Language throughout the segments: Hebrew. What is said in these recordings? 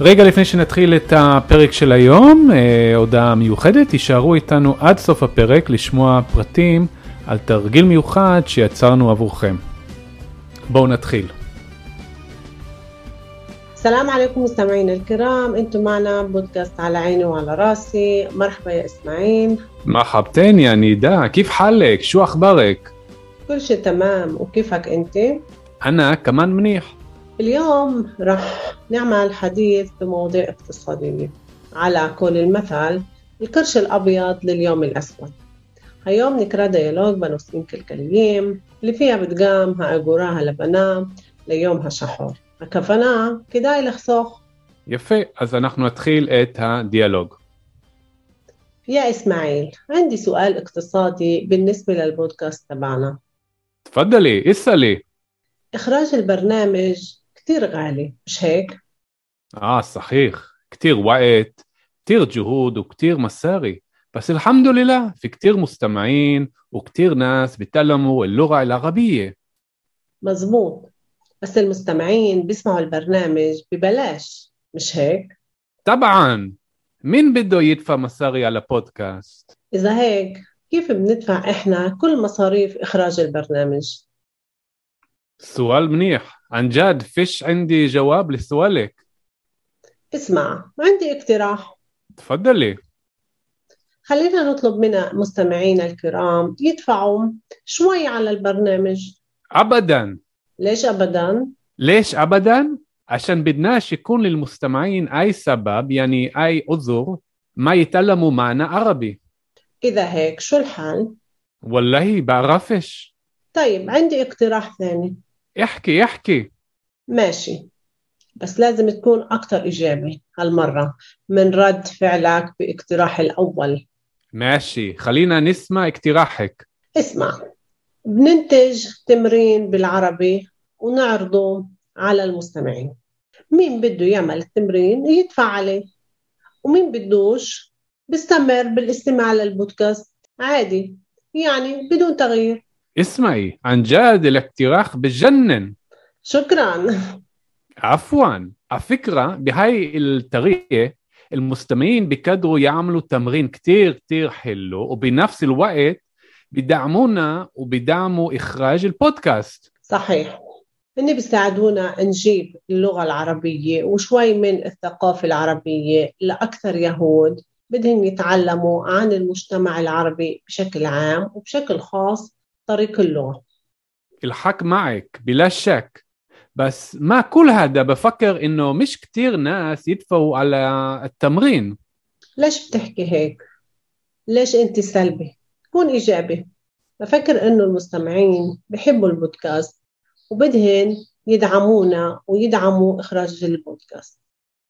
רגע לפני שנתחיל את הפרק של היום, אה, הודעה מיוחדת, תישארו איתנו עד סוף הפרק לשמוע פרטים על תרגיל מיוחד שיצרנו עבורכם. בואו נתחיל. السلام عليكم مستمعينا الكرام انتم معنا بودكاست على عيني وعلى راسي مرحبا يا اسماعيل مرحبتين يا نداء كيف حالك شو اخبارك كل شيء تمام وكيفك انت انا كمان منيح اليوم رح نعمل حديث بمواضيع اقتصادية على قول المثل القرش الأبيض لليوم الأسود اليوم نقرأ ديالوج بنصين كلكليين اللي فيها بتقام האגורה הלבנה ליום השחור. הכוונה, כדאי לחסוך. יפה, אז אנחנו נתחיל את הדיאלוג. يا إسماعيل عندي سؤال اقتصادي بالنسبة للبودكاست تبعنا تفضلي اسألي إخراج البرنامج كتير غالي مش هيك؟ آه صحيح كتير وقت كتير جهود وكتير مصاري بس الحمد لله في كتير مستمعين وكتير ناس بيتعلموا اللغة العربية مزبوط بس المستمعين بيسمعوا البرنامج ببلاش مش هيك؟ طبعا مين بده يدفع مصاري على بودكاست؟ إذا هيك كيف بندفع إحنا كل مصاريف إخراج البرنامج؟ سؤال منيح عن جد فيش عندي جواب لسؤالك. اسمع عندي اقتراح. تفضلي. خلينا نطلب من مستمعينا الكرام يدفعوا شوي على البرنامج. ابدا. ليش أبدا؟ ليش ابدا؟ عشان بدناش يكون للمستمعين أي سبب يعني أي عذر ما يتعلموا معنا عربي. إذا هيك شو الحل؟ والله بعرفش. طيب عندي اقتراح ثاني. احكي احكي ماشي. بس لازم تكون أكتر إيجابي هالمرة من رد فعلك باقتراح الأول. ماشي. خلينا نسمع اقتراحك. اسمع. بننتج تمرين بالعربي ونعرضه على المستمعين. مين بده يعمل التمرين؟ يدفع عليه. ومين بدوش؟ بيستمر بالاستماع للبودكاست. عادي. يعني بدون تغيير. اسمعي عن جد الاقتراح بجنن. شكرا. عفوا. على فكرة بهاي الطريقة المستمعين بيقدروا يعملوا تمرين كتير كتير حلو وبنفس الوقت بدعمونا وبدعموا إخراج البودكاست. صحيح. هن بيساعدونا نجيب اللغة العربية وشوي من الثقافة العربية لأكثر يهود. بدهم يتعلموا عن المجتمع العربي بشكل عام وبشكل خاص طريق اللغة. الحق معك بلا شك. بس ما كل هذا بفكر إنه مش كتير ناس يدفعوا على التمرين. ليش بتحكي هيك؟ ليش أنت سلبي؟ كون إيجابي. بفكر إنه المستمعين بحبوا البودكاست وبدهن يدعمونا ويدعموا إخراج البودكاست.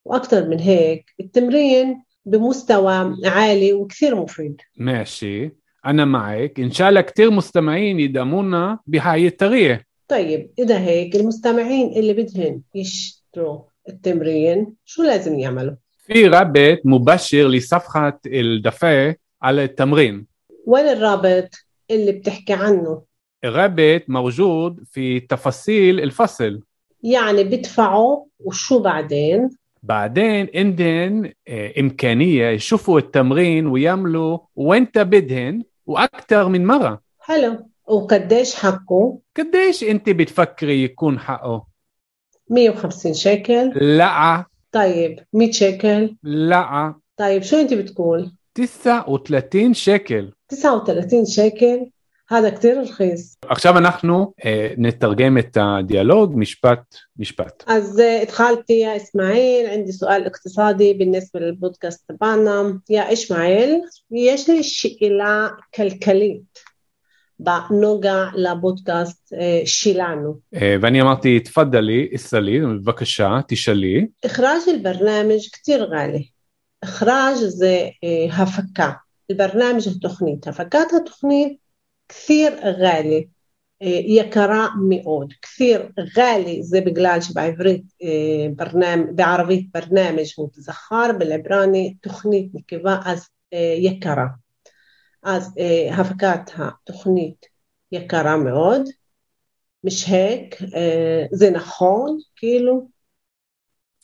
وأكثر من هيك التمرين بمستوى عالي وكثير مفيد. ماشي. أنا معك إن شاء الله كتير مستمعين يدعمونا بهاي الطريقة طيب إذا هيك المستمعين اللي بدهن يشتروا التمرين شو لازم يعملوا؟ في رابط مباشر لصفحة الدفع على التمرين وين الرابط اللي بتحكي عنه؟ الرابط موجود في تفاصيل الفصل يعني بدفعوا وشو بعدين؟ بعدين عندن آه، إمكانية يشوفوا التمرين ويعملوا وانت بدهن وأكثر من مرة. حلو. وقديش حقه؟ قديش أنت بتفكري يكون حقه؟ 150 شيكل. لا. طيب 100 شيكل. لا. طيب شو أنت بتقول؟ 39 شيكل. 39 شيكل. הלאה, כתיר רכיס. עכשיו אנחנו אה, נתרגם את הדיאלוג משפט משפט. אז אה, התחלתי יא אסמאעיל, عندي سؤال اقتصادي بالنسبة للبودكاست تبعنا יא إسماعيل יש לי שאלה כלכלית. בנוגה לבודקאסט אה, שלנו. אה, ואני אמרתי, תפדלי, אסלי, בבקשה, תשאלי. אכרז אל-ברנאמג' כתיר גאלי. אכרז זה אה, הפקה. אל البرنامج التخنيت הפקת התוכנית כפיר ראלי אה, יקרה מאוד. כפיר ראלי זה בגלל שבעברית, אה, בערבית ברנמג' הוא זכר, בלברני תוכנית נקבה, אז אה, יקרה. אז הפקת התוכנית יקרה מאוד. משהק, זה נכון, כאילו,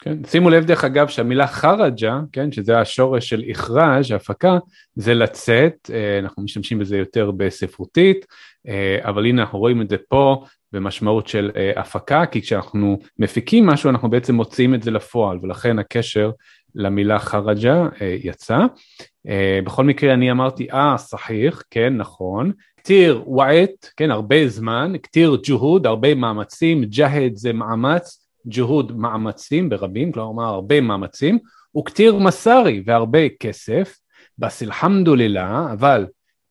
כן? שימו לב דרך אגב שהמילה חרג'ה, כן, שזה השורש של איחראז', הפקה, זה לצאת, אה, אנחנו משתמשים בזה יותר בספרותית, אה, אבל הנה אנחנו רואים את זה פה במשמעות של אה, הפקה, כי כשאנחנו מפיקים משהו אנחנו בעצם מוציאים את זה לפועל, ולכן הקשר למילה חרג'ה יצא. בכל מקרה אני אמרתי, אה, סחיח, כן, נכון. כתיר וואט, כן, הרבה זמן, כתיר ג'הוד, הרבה מאמצים, ג'הד זה מאמץ, ג'הוד מאמצים ברבים, כלומר הרבה מאמצים, וכתיר מסארי והרבה כסף, בס אלחמדוללה, אבל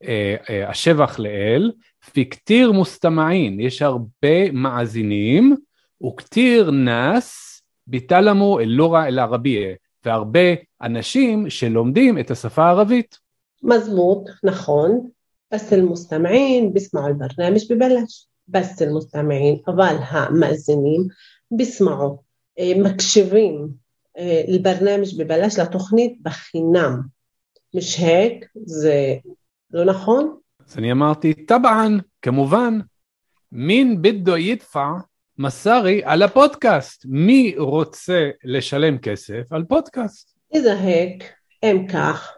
אה, אה, השבח לאל, פיקתיר מוסתמעין, יש הרבה מאזינים, וכתיר נאס ביטלמו אל-לורה אל-ערבייה, והרבה אנשים שלומדים את השפה הערבית. מזמות, נכון, בס אל-מוסתמעין ביסמעו אל-ברנאמש בבלש, בס אל-מוסתמעין, אבל המאזינים بيسمعوا מקשיבים البرنامج בבלש לתוכנית בחינם. مش هيك? זה לא נכון? אז אני אמרתי, טבען, כמובן, מין בדו ידפע מסארי על הפודקאסט. מי רוצה לשלם כסף על פודקאסט? إذا هيك إم كاخ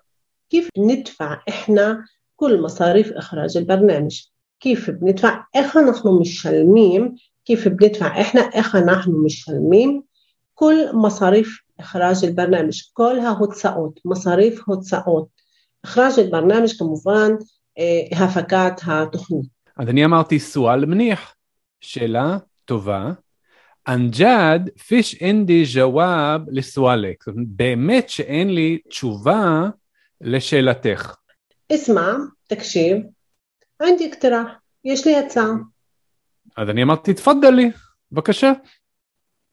كيف ندفع إحنا كل مصاريف إخراج البرنامج كيف بندفع إخ نحن משלמים كيف بندفع احنا اخا نحن مش فاهمين كل مصاريف اخراج البرنامج كلها هتسقط مصاريف هتسقط اخراج البرنامج כמובן הפקת התוכנית. אז אני אמרתי סואל מניח, שאלה טובה. אנג'אד, פיש אינדי ג'וואב לסואלק. באמת שאין לי תשובה לשאלתך. اسمع, תקשיב, ענדי קטרה, יש לי הצעה. אז אני אמרתי, תפדלי, בבקשה.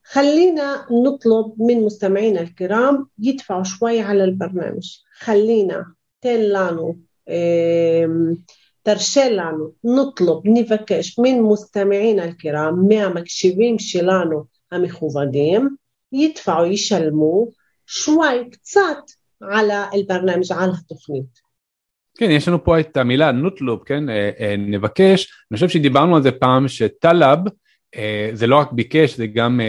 خلينا نطلب من مستمعينا الكرام يدفعوا شوي على البرنامج خلينا تن لانو ترشي لانو نطلب نبكش من مستمعينا الكرام מהמקשיבים שלנו המכובדים يدفعوا يشلموا شوي קצת على البرنامج على התוכנית כן, יש לנו פה את המילה נוטלוב, כן, אה, אה, נבקש, אני חושב שדיברנו על זה פעם שטלב אה, זה לא רק ביקש, זה גם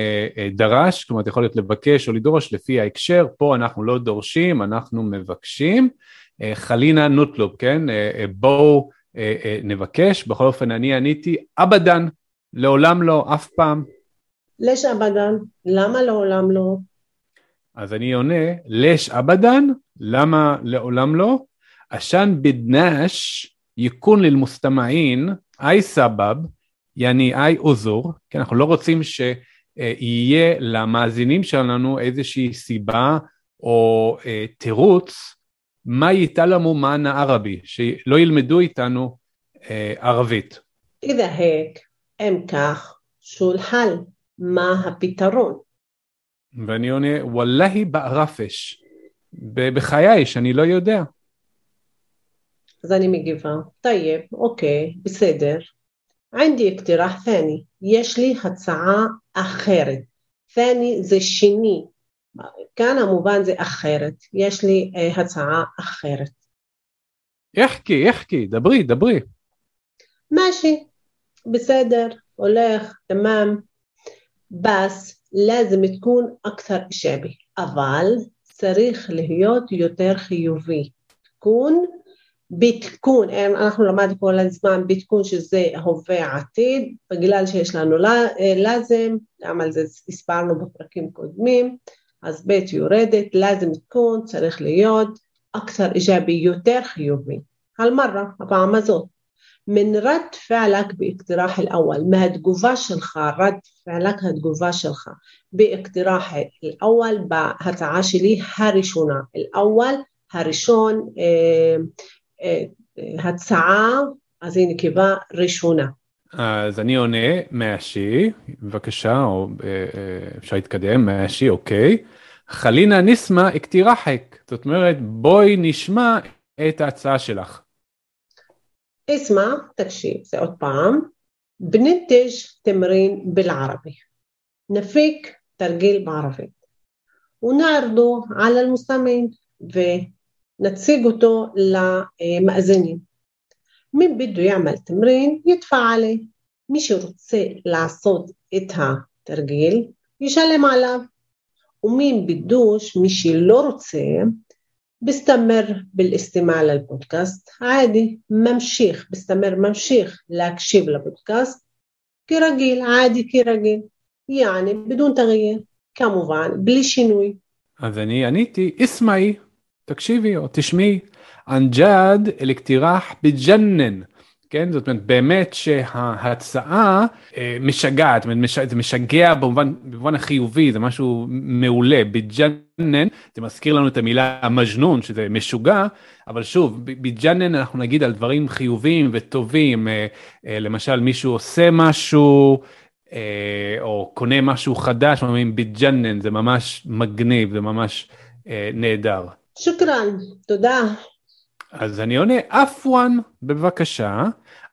דרש, כלומר יכול להיות לבקש או לדרוש לפי ההקשר, פה אנחנו לא דורשים, אנחנו מבקשים, חלינה נוטלוב, כן, בואו נבקש, בכל אופן אני עניתי אבדן, לעולם לא, אף פעם. לש אבדן, למה לעולם לא? אז אני עונה, לש אבדן, למה לעולם לא? عشان بدناش يكون للمستمعين أي سبب يعني أي עוזר, כי אנחנו לא רוצים שיהיה למאזינים שלנו איזושהי סיבה או אה, תירוץ מה יתעלמו מענה ערבי, שלא ילמדו איתנו אה, ערבית. إذا هيك אם כך, שו الحل? מה הפתרון? ואני עונה, וואלהי בערפש, בחיי שאני לא יודע. אז אני מגיבה, טייב, אוקיי, בסדר. عندي اقتراح ثاني יש לי הצעה אחרת. ثاني זה שני. כאן המובן זה אחרת. יש לי uh, הצעה אחרת. יחכי, יחכי, דברי, דברי. ماشي בסדר, הולך, תמם. בס, لازم تكون أكثر إيجابي. אבל צריך להיות יותר חיובי. תכון בתיקון, אנחנו למדנו כל הזמן בתיקון שזה הווה עתיד, בגלל שיש לנו לזם, גם על זה הסברנו בפרקים קודמים, אז ב' יורדת, לזם תיקון צריך להיות אקצר איג'אבי יותר חיובי, על מרה, הפעם הזאת. من رد فعلك باقتراح الأول ما התגובה שלך, رد فعلك התגובה שלך باقتراح الأول בהצעה שלי הראשונה, الأول הראשון, אה, אה, הצעה, אז היא נקבה ראשונה. אז אני עונה מאשי, בבקשה, או אפשר להתקדם, מאשי, אוקיי. חלינה ניסמה אקתירחק, זאת אומרת בואי נשמע את ההצעה שלך. اسمع تكشيف זה עוד פעם بننتج تمرين بالعربي نفيك ترجيل بعربي ونعرضه على المستمعين נציג אותו למאזינים. מי בده יעמל תמרין יתפע עלי. מי שרוצה לעשות את התרגיל ישלם עליו. ומי בדוש, מי שלא רוצה, בסתמר بستمر על للبودكاست עדי ממשיך, בסתמר ממשיך להקשיב לפודקאסט כרגיל, עדי כרגיל, יעני, בדון תغייר, כמובן, בלי שינוי. אז אני עניתי, אסמאי. תקשיבי או תשמעי, אנג'אד אלקטירח בג'נן. כן? זאת אומרת, באמת שההצעה אה, משגעת, מש, זה משגע במובן, במובן החיובי, זה משהו מעולה. בג'נן, זה מזכיר לנו את המילה מג'נון, שזה משוגע, אבל שוב, בג'נן אנחנו נגיד על דברים חיובים וטובים, אה, אה, למשל מישהו עושה משהו, אה, או קונה משהו חדש, אומרים בג'נן, זה ממש מגניב, זה ממש נהדר. שוכרן, תודה. אז אני עונה, אפואן, בבקשה.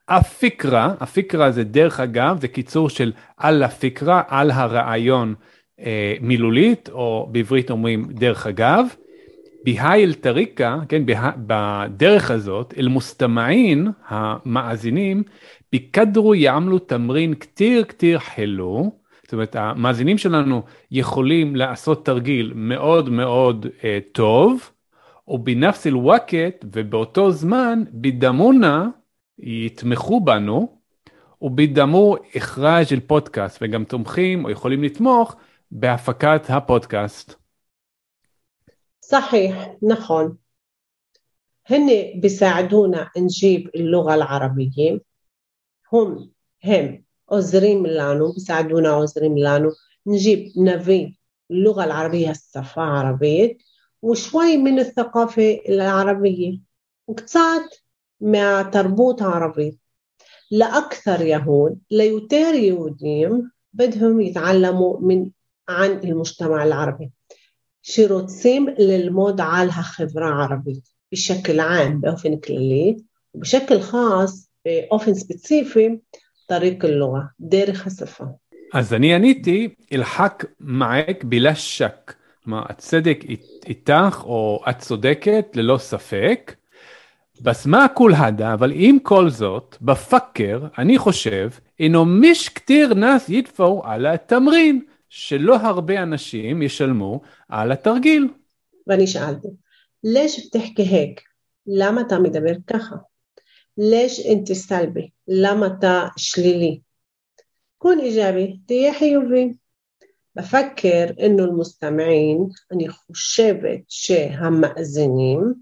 הפיקרה, הפיקרה זה דרך אגב, זה קיצור של על הפיקרה, על הרעיון אה, מילולית, או בעברית אומרים דרך אגב. בהאי אל טריקה, כן, בה, בדרך הזאת, אל מוסתמעין, המאזינים, ביקדרו יעמלו תמרין כתיר כתיר חלו, זאת אומרת המאזינים שלנו יכולים לעשות תרגיל מאוד מאוד אה, טוב, ובנפס אל-וואקט, ובאותו זמן בדמונה יתמכו בנו, ובדמו הכרז של פודקאסט, וגם תומכים או יכולים לתמוך בהפקת הפודקאסט. صحيح נכון. هن بيساعدونا نجيب اللغة العربية هم هم عذرين من لانو بيساعدونا عذرين من لانو نجيب نفي اللغة العربية الصفا عربية وشوي من الثقافة العربية. وقطعت مع تربوط عربي. لأكثر يهود ليتار يهوديم بدهم يتعلموا من عن المجتمع العربي. شروتسيم للمود على خبرة عربية بشكل عام بأوفن كلالي وبشكل خاص بأوفن سبيسيفي. طريق اللغة דרך השפה. אז אני עניתי, אלחק מעק בלה שק. כלומר, הצדק איתך, או את צודקת, ללא ספק. בס כול הדה, אבל עם כל זאת, בפאקר, אני חושב, אינו מיש כתיר נס ידפור על התמרין, שלא הרבה אנשים ישלמו על התרגיל. ואני שאלתי, לש תחכה הק? למה אתה מדבר ככה? ليش أنت سلبي لما تا شليلي. كون ايجابي تהיה حيوبي بفكر إنه المستمعين أني خشبت شي هم ازنين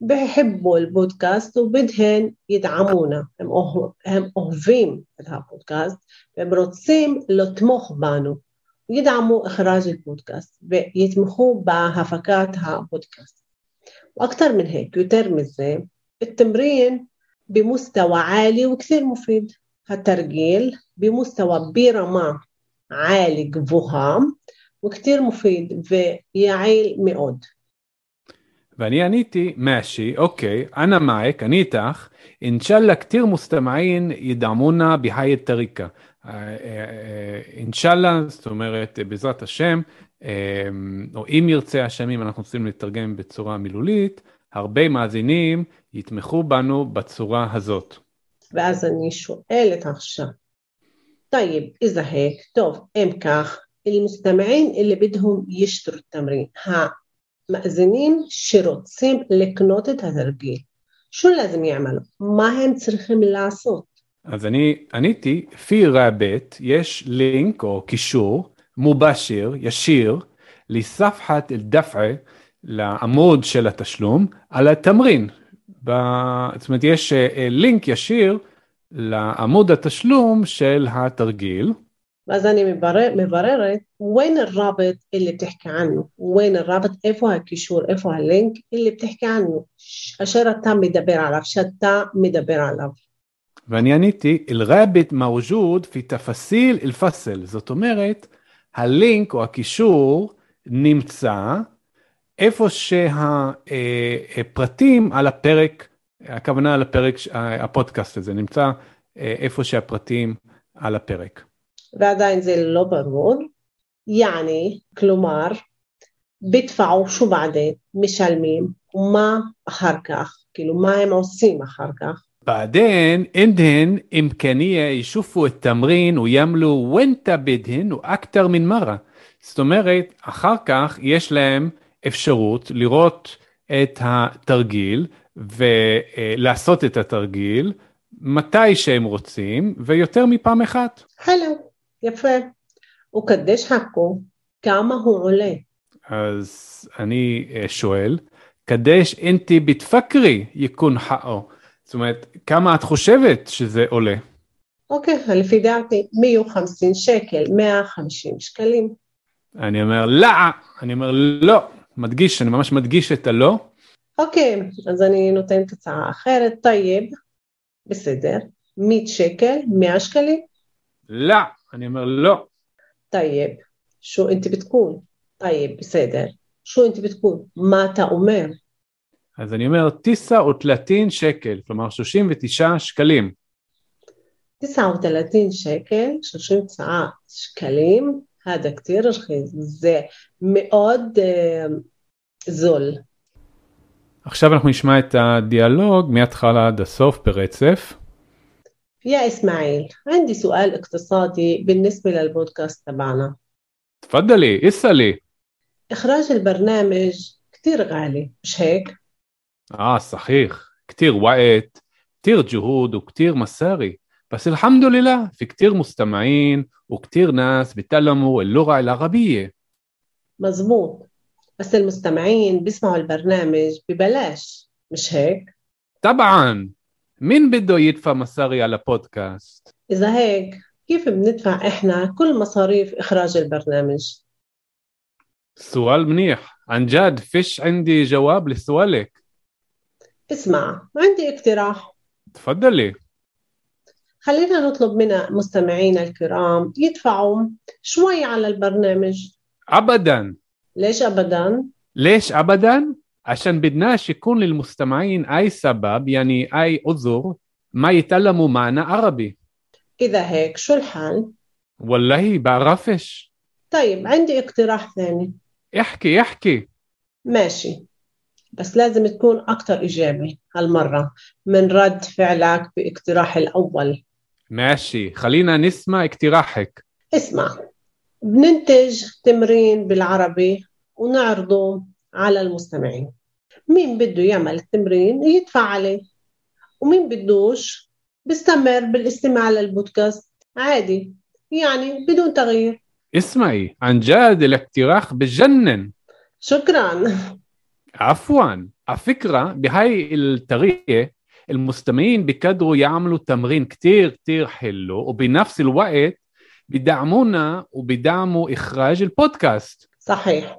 بحبوا البودكاست وبدهن يدعمونا. هم, أوه... هم أوهبين البودكاست. هم רוצים לתמוך ويدعموا إخراج البودكاست. يتمخوا بهفكات البودكاست وأكثر من هيك ويتر التمرين بمستوى عالي وكثير مفيد الترجيل بمستوى برمى عالي גבוהה וכתיר מופיד ויעיל מאוד. ואני עניתי, מאשי, אוקיי, אנא מאייק, אני איתך, אינשאללה כתיר מוסתמעין ידעמונה בהאי טריקה. אינשאללה, זאת אומרת, בעזרת השם, או אם ירצה השם, אם אנחנו רוצים לתרגם בצורה מילולית, הרבה מאזינים יתמכו בנו בצורה הזאת. ואז אני שואלת עכשיו, طيب إذا هيك טוב, אם כך, المستمعين اللي بدهم يشتروا التمرين המאזינים שרוצים לקנות את התרגיל, شو لازم يعملوا? מה הם צריכים לעשות? אז אני עניתי, פי רבת, יש לינק או קישור מובשיר, ישיר, לספחת אל-דפעה, לעמוד של התשלום, על התמרין, ב... זאת אומרת, יש אה, לינק ישיר לעמוד התשלום של התרגיל. ואז אני מברר, מבררת وين الرابط اللي بتحكي عنه وين الرابط איפה הקישור איפה הלינק اللي بتحكي عنه אשר אתה מדבר עליו שאתה מדבר עליו. ואני עניתי, אל-רביט מווג'וד פי תפסיל אל-פסל, זאת אומרת, הלינק או הקישור נמצא איפה שהפרטים על הפרק, הכוונה על הפרק, הפודקאסט הזה, נמצא איפה שהפרטים על הפרק. ועדיין זה לא ברור, יעני, כלומר, בדפעו שו בעדין, משלמים, ומה אחר כך, כאילו מה הם עושים אחר כך. بعدين عندهن إمكانية يشوفوا التمرين ويعملوا وانت بدهن وأكتر من مرة. זאת אומרת, אחר כך יש להם אפשרות לראות את התרגיל ולעשות את התרגיל מתי שהם רוצים ויותר מפעם אחת. הלו, יפה. וקדש הכו, כמה הוא עולה? אז אני אה, שואל, קדש אינתי בתפקרי יקון חאו. זאת אומרת, כמה את חושבת שזה עולה? אוקיי, okay, לפי דעתי, מי יהיו 50 שקל? 150 שקלים. אני אומר, לא, אני אומר, לא, מדגיש, אני ממש מדגיש את הלא. אוקיי, אז אני נותנת הצעה אחרת, טייב, בסדר, 100 שקל, 100 שקלים. לא, אני אומר לא. طيب شو انت بتكون طيب בסדר شو انت بتكون מה אתה אומר אז אני אומר טיסה ותלתין שקל, כלומר 39 שקלים. 39 שקל, 39 שקלים, هذا كتير رخيص, זה מאוד uh, זול. עכשיו אנחנו נשמע את הדיאלוג מההתחלה עד הסוף ברצף. يا إسماعيل عندي سؤال اقتصادي بالنسبة للبودكاست تبعنا تفضلي اسألي إخراج البرنامج كتير غالي مش هيك؟ آه صحيح كتير وقت كتير جهود وكتير مصاري بس الحمد لله في كتير مستمعين وكتير ناس بيتكلموا اللغة العربية. مزبوط بس المستمعين بيسمعوا البرنامج ببلاش مش هيك؟ طبعا. مين بده يدفع مصاري على بودكاست؟ إذا هيك كيف بندفع إحنا كل مصاريف إخراج البرنامج؟ سؤال منيح. عن جد فيش عندي جواب لسؤالك. اسمع عندي اقتراح. تفضلي. خلينا نطلب من مستمعينا الكرام يدفعوا شوي على البرنامج. أبدا. ليش أبدا؟ ليش أبدا؟ عشان بدناش يكون للمستمعين أي سبب يعني أي عذر ما يتعلموا معنا عربي. إذا هيك شو الحل؟ والله بعرفش. طيب عندي اقتراح ثاني. احكي احكي. ماشي. بس لازم تكون أكتر إيجابي هالمرة من رد فعلك باقتراح الأول. ماشي. خلينا نسمع اقتراحك. اسمع. بننتج تمرين بالعربي ونعرضه على المستمعين. مين بده يعمل التمرين يدفع عليه ومين بدوش بيستمر بالاستماع للبودكاست. عادي يعني بدون تغيير. اسمعي عن جد الاقتراح بجنن. شكرا. عفوا. على فكرة بهاي الطريقة المستمعين بيقدروا يعملوا تمرين كتير كتير حلو وبنفس الوقت بدعمونا وبدعموا إخراج البودكاست. صحيح.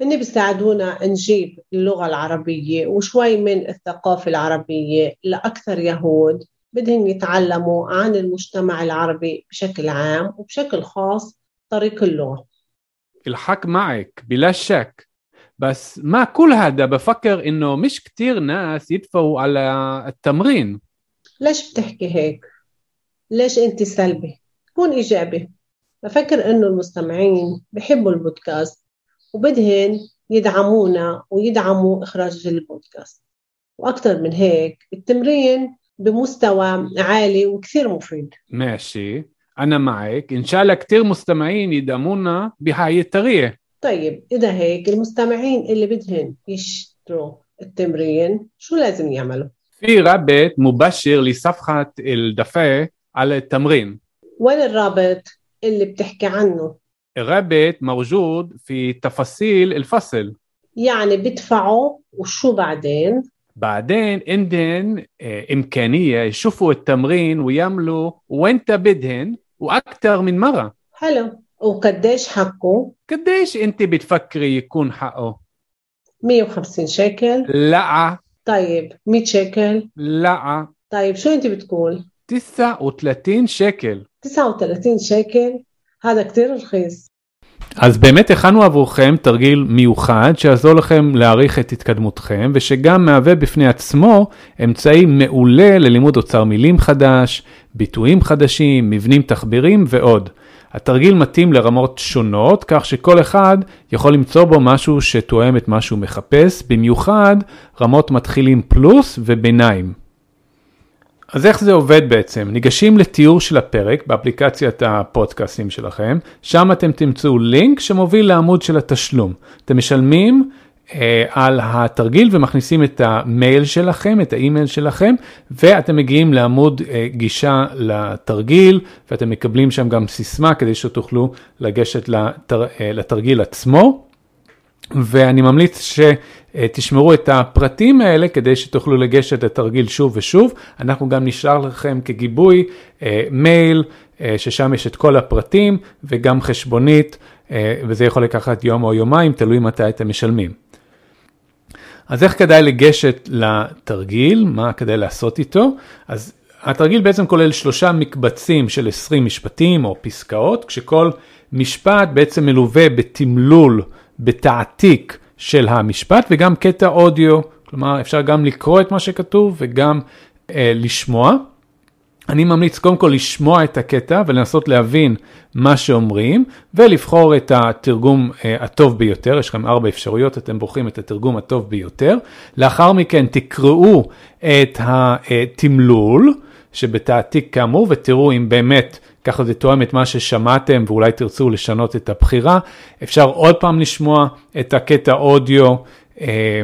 هن بيساعدونا نجيب اللغة العربية وشوي من الثقافة العربية لأكثر يهود. بدهم يتعلموا عن المجتمع العربي بشكل عام وبشكل خاص طريق اللغة. الحق معك بلا شك. بس ما كل هذا بفكر إنه مش كتير ناس يدفعوا على التمرين. ليش بتحكي هيك؟ ليش أنت سلبي؟ كون ايجابي بفكر إنه المستمعين بحبوا البودكاست وبدهن يدعمونا ويدعموا إخراج البودكاست. وأكثر من هيك التمرين بمستوى عالي وكثير مفيد. ماشي. أنا معك. إن شاء الله كثير مستمعين يدعمونا بهاي الطريقة. طيب إذا هيك المستمعين اللي بدهن يشتروا التمرين شو لازم يعملوا؟ في رابط مباشر لصفحة الدفع على التمرين وين الرابط اللي بتحكي عنه؟ الرابط موجود في تفاصيل الفصل يعني بدفعوا وشو بعدين؟ بعدين عندهن إمكانية يشوفوا التمرين ويعملوا وانت بدهن وأكثر من مرة حلو وقديش حقه؟ قديش أنت بتفكري يكون حقه؟ 150 شيكل لا طيب 100 شيكل لا طيب شو انت بتقول 39 שקל. 39 שקל? هذا كتير رخيص אז באמת הכנו עבורכם תרגיל מיוחד שיעזור לכם להעריך את התקדמותכם ושגם מהווה בפני עצמו אמצעי מעולה ללימוד אוצר מילים חדש, ביטויים חדשים, מבנים תחבירים ועוד. התרגיל מתאים לרמות שונות, כך שכל אחד יכול למצוא בו משהו שתואם את מה שהוא מחפש, במיוחד רמות מתחילים פלוס וביניים. אז איך זה עובד בעצם? ניגשים לתיאור של הפרק באפליקציית הפודקאסטים שלכם, שם אתם תמצאו לינק שמוביל לעמוד של התשלום. אתם משלמים על התרגיל ומכניסים את המייל שלכם, את האימייל שלכם, ואתם מגיעים לעמוד אה, גישה לתרגיל, ואתם מקבלים שם גם סיסמה כדי שתוכלו לגשת לתר, אה, לתרגיל עצמו. ואני ממליץ שתשמרו את הפרטים האלה כדי שתוכלו לגשת לתרגיל שוב ושוב. אנחנו גם נשאר לכם כגיבוי אה, מייל, אה, ששם יש את כל הפרטים וגם חשבונית, אה, וזה יכול לקחת יום או יומיים, תלוי מתי אתם משלמים. אז איך כדאי לגשת לתרגיל, מה כדאי לעשות איתו? אז התרגיל בעצם כולל שלושה מקבצים של 20 משפטים או פסקאות, כשכל משפט בעצם מלווה בתמלול. בתעתיק של המשפט וגם קטע אודיו, כלומר אפשר גם לקרוא את מה שכתוב וגם אה, לשמוע. אני ממליץ קודם כל לשמוע את הקטע ולנסות להבין מה שאומרים ולבחור את התרגום אה, הטוב ביותר, יש לכם ארבע אפשרויות, אתם בוחרים את התרגום הטוב ביותר. לאחר מכן תקראו את התמלול שבתעתיק כאמור ותראו אם באמת ככה זה תואם את מה ששמעתם ואולי תרצו לשנות את הבחירה. אפשר עוד פעם לשמוע את הקטע אודיו. אה,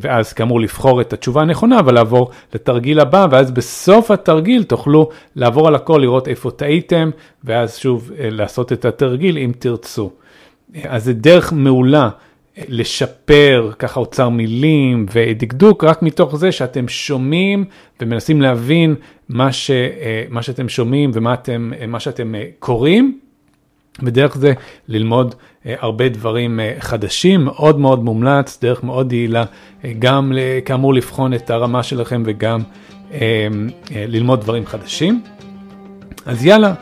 ואז כאמור לבחור את התשובה הנכונה ולעבור לתרגיל הבא ואז בסוף התרגיל תוכלו לעבור על הכל לראות איפה טעיתם ואז שוב אה, לעשות את התרגיל אם תרצו. אז זה דרך מעולה לשפר ככה אוצר מילים ודקדוק רק מתוך זה שאתם שומעים ומנסים להבין מה, ש, אה, מה שאתם שומעים ומה אתם, אה, שאתם אה, קוראים. ודרך זה ללמוד הרבה דברים חדשים, מאוד מאוד מומלץ, דרך מאוד יעילה, גם כאמור לבחון את הרמה שלכם וגם ללמוד דברים חדשים. אז יאללה,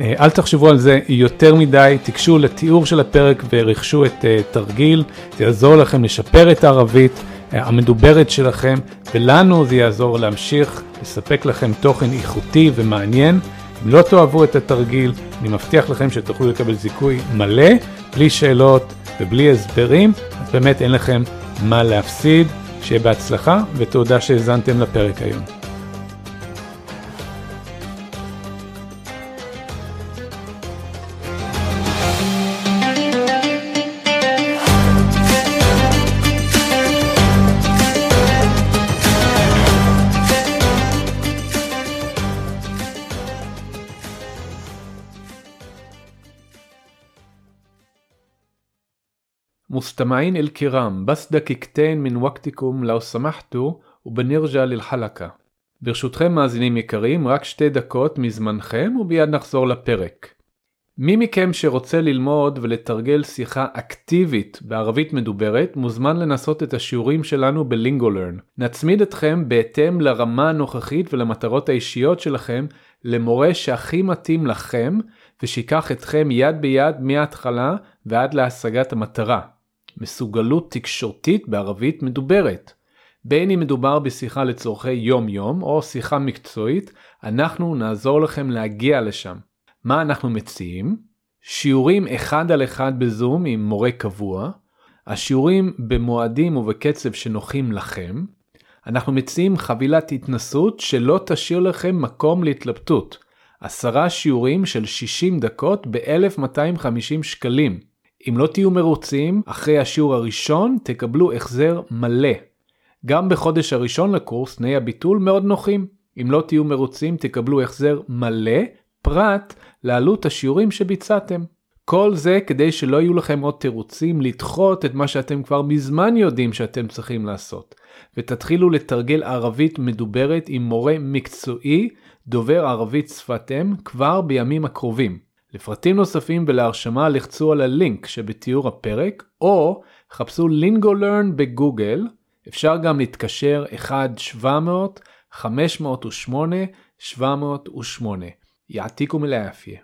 אל תחשבו על זה יותר מדי, תיגשו לתיאור של הפרק ורכשו את תרגיל, זה יעזור לכם לשפר את הערבית המדוברת שלכם, ולנו זה יעזור להמשיך לספק לכם תוכן איכותי ומעניין. אם לא תאהבו את התרגיל, אני מבטיח לכם שתוכלו לקבל זיכוי מלא, בלי שאלות ובלי הסברים, אז באמת אין לכם מה להפסיד. שיהיה בהצלחה ותודה שהאזנתם לפרק היום. מוסתמעין אל-כיראם, בסדה קיקטיין מן ווקטיקום לאו סמחתו ובנרג'ה ללחלקה. ברשותכם מאזינים יקרים, רק שתי דקות מזמנכם וביד נחזור לפרק. מי מכם שרוצה ללמוד ולתרגל שיחה אקטיבית בערבית מדוברת, מוזמן לנסות את השיעורים שלנו בלינגולרן. נצמיד אתכם בהתאם לרמה הנוכחית ולמטרות האישיות שלכם למורה שהכי מתאים לכם, ושיקח אתכם יד ביד מההתחלה ועד להשגת המטרה. מסוגלות תקשורתית בערבית מדוברת. בין אם מדובר בשיחה לצורכי יום-יום או שיחה מקצועית, אנחנו נעזור לכם להגיע לשם. מה אנחנו מציעים? שיעורים אחד על אחד בזום עם מורה קבוע, השיעורים במועדים ובקצב שנוחים לכם, אנחנו מציעים חבילת התנסות שלא תשאיר לכם מקום להתלבטות. עשרה שיעורים של 60 דקות ב-1250 שקלים. אם לא תהיו מרוצים, אחרי השיעור הראשון תקבלו החזר מלא. גם בחודש הראשון לקורס תנאי הביטול מאוד נוחים. אם לא תהיו מרוצים תקבלו החזר מלא, פרט לעלות השיעורים שביצעתם. כל זה כדי שלא יהיו לכם עוד תירוצים לדחות את מה שאתם כבר מזמן יודעים שאתם צריכים לעשות. ותתחילו לתרגל ערבית מדוברת עם מורה מקצועי דובר ערבית שפת אם כבר בימים הקרובים. לפרטים נוספים ולהרשמה לחצו על הלינק שבתיאור הפרק או חפשו לינגולרן בגוגל. אפשר גם להתקשר 1-700-508-708. יעתיקו מלאפיה.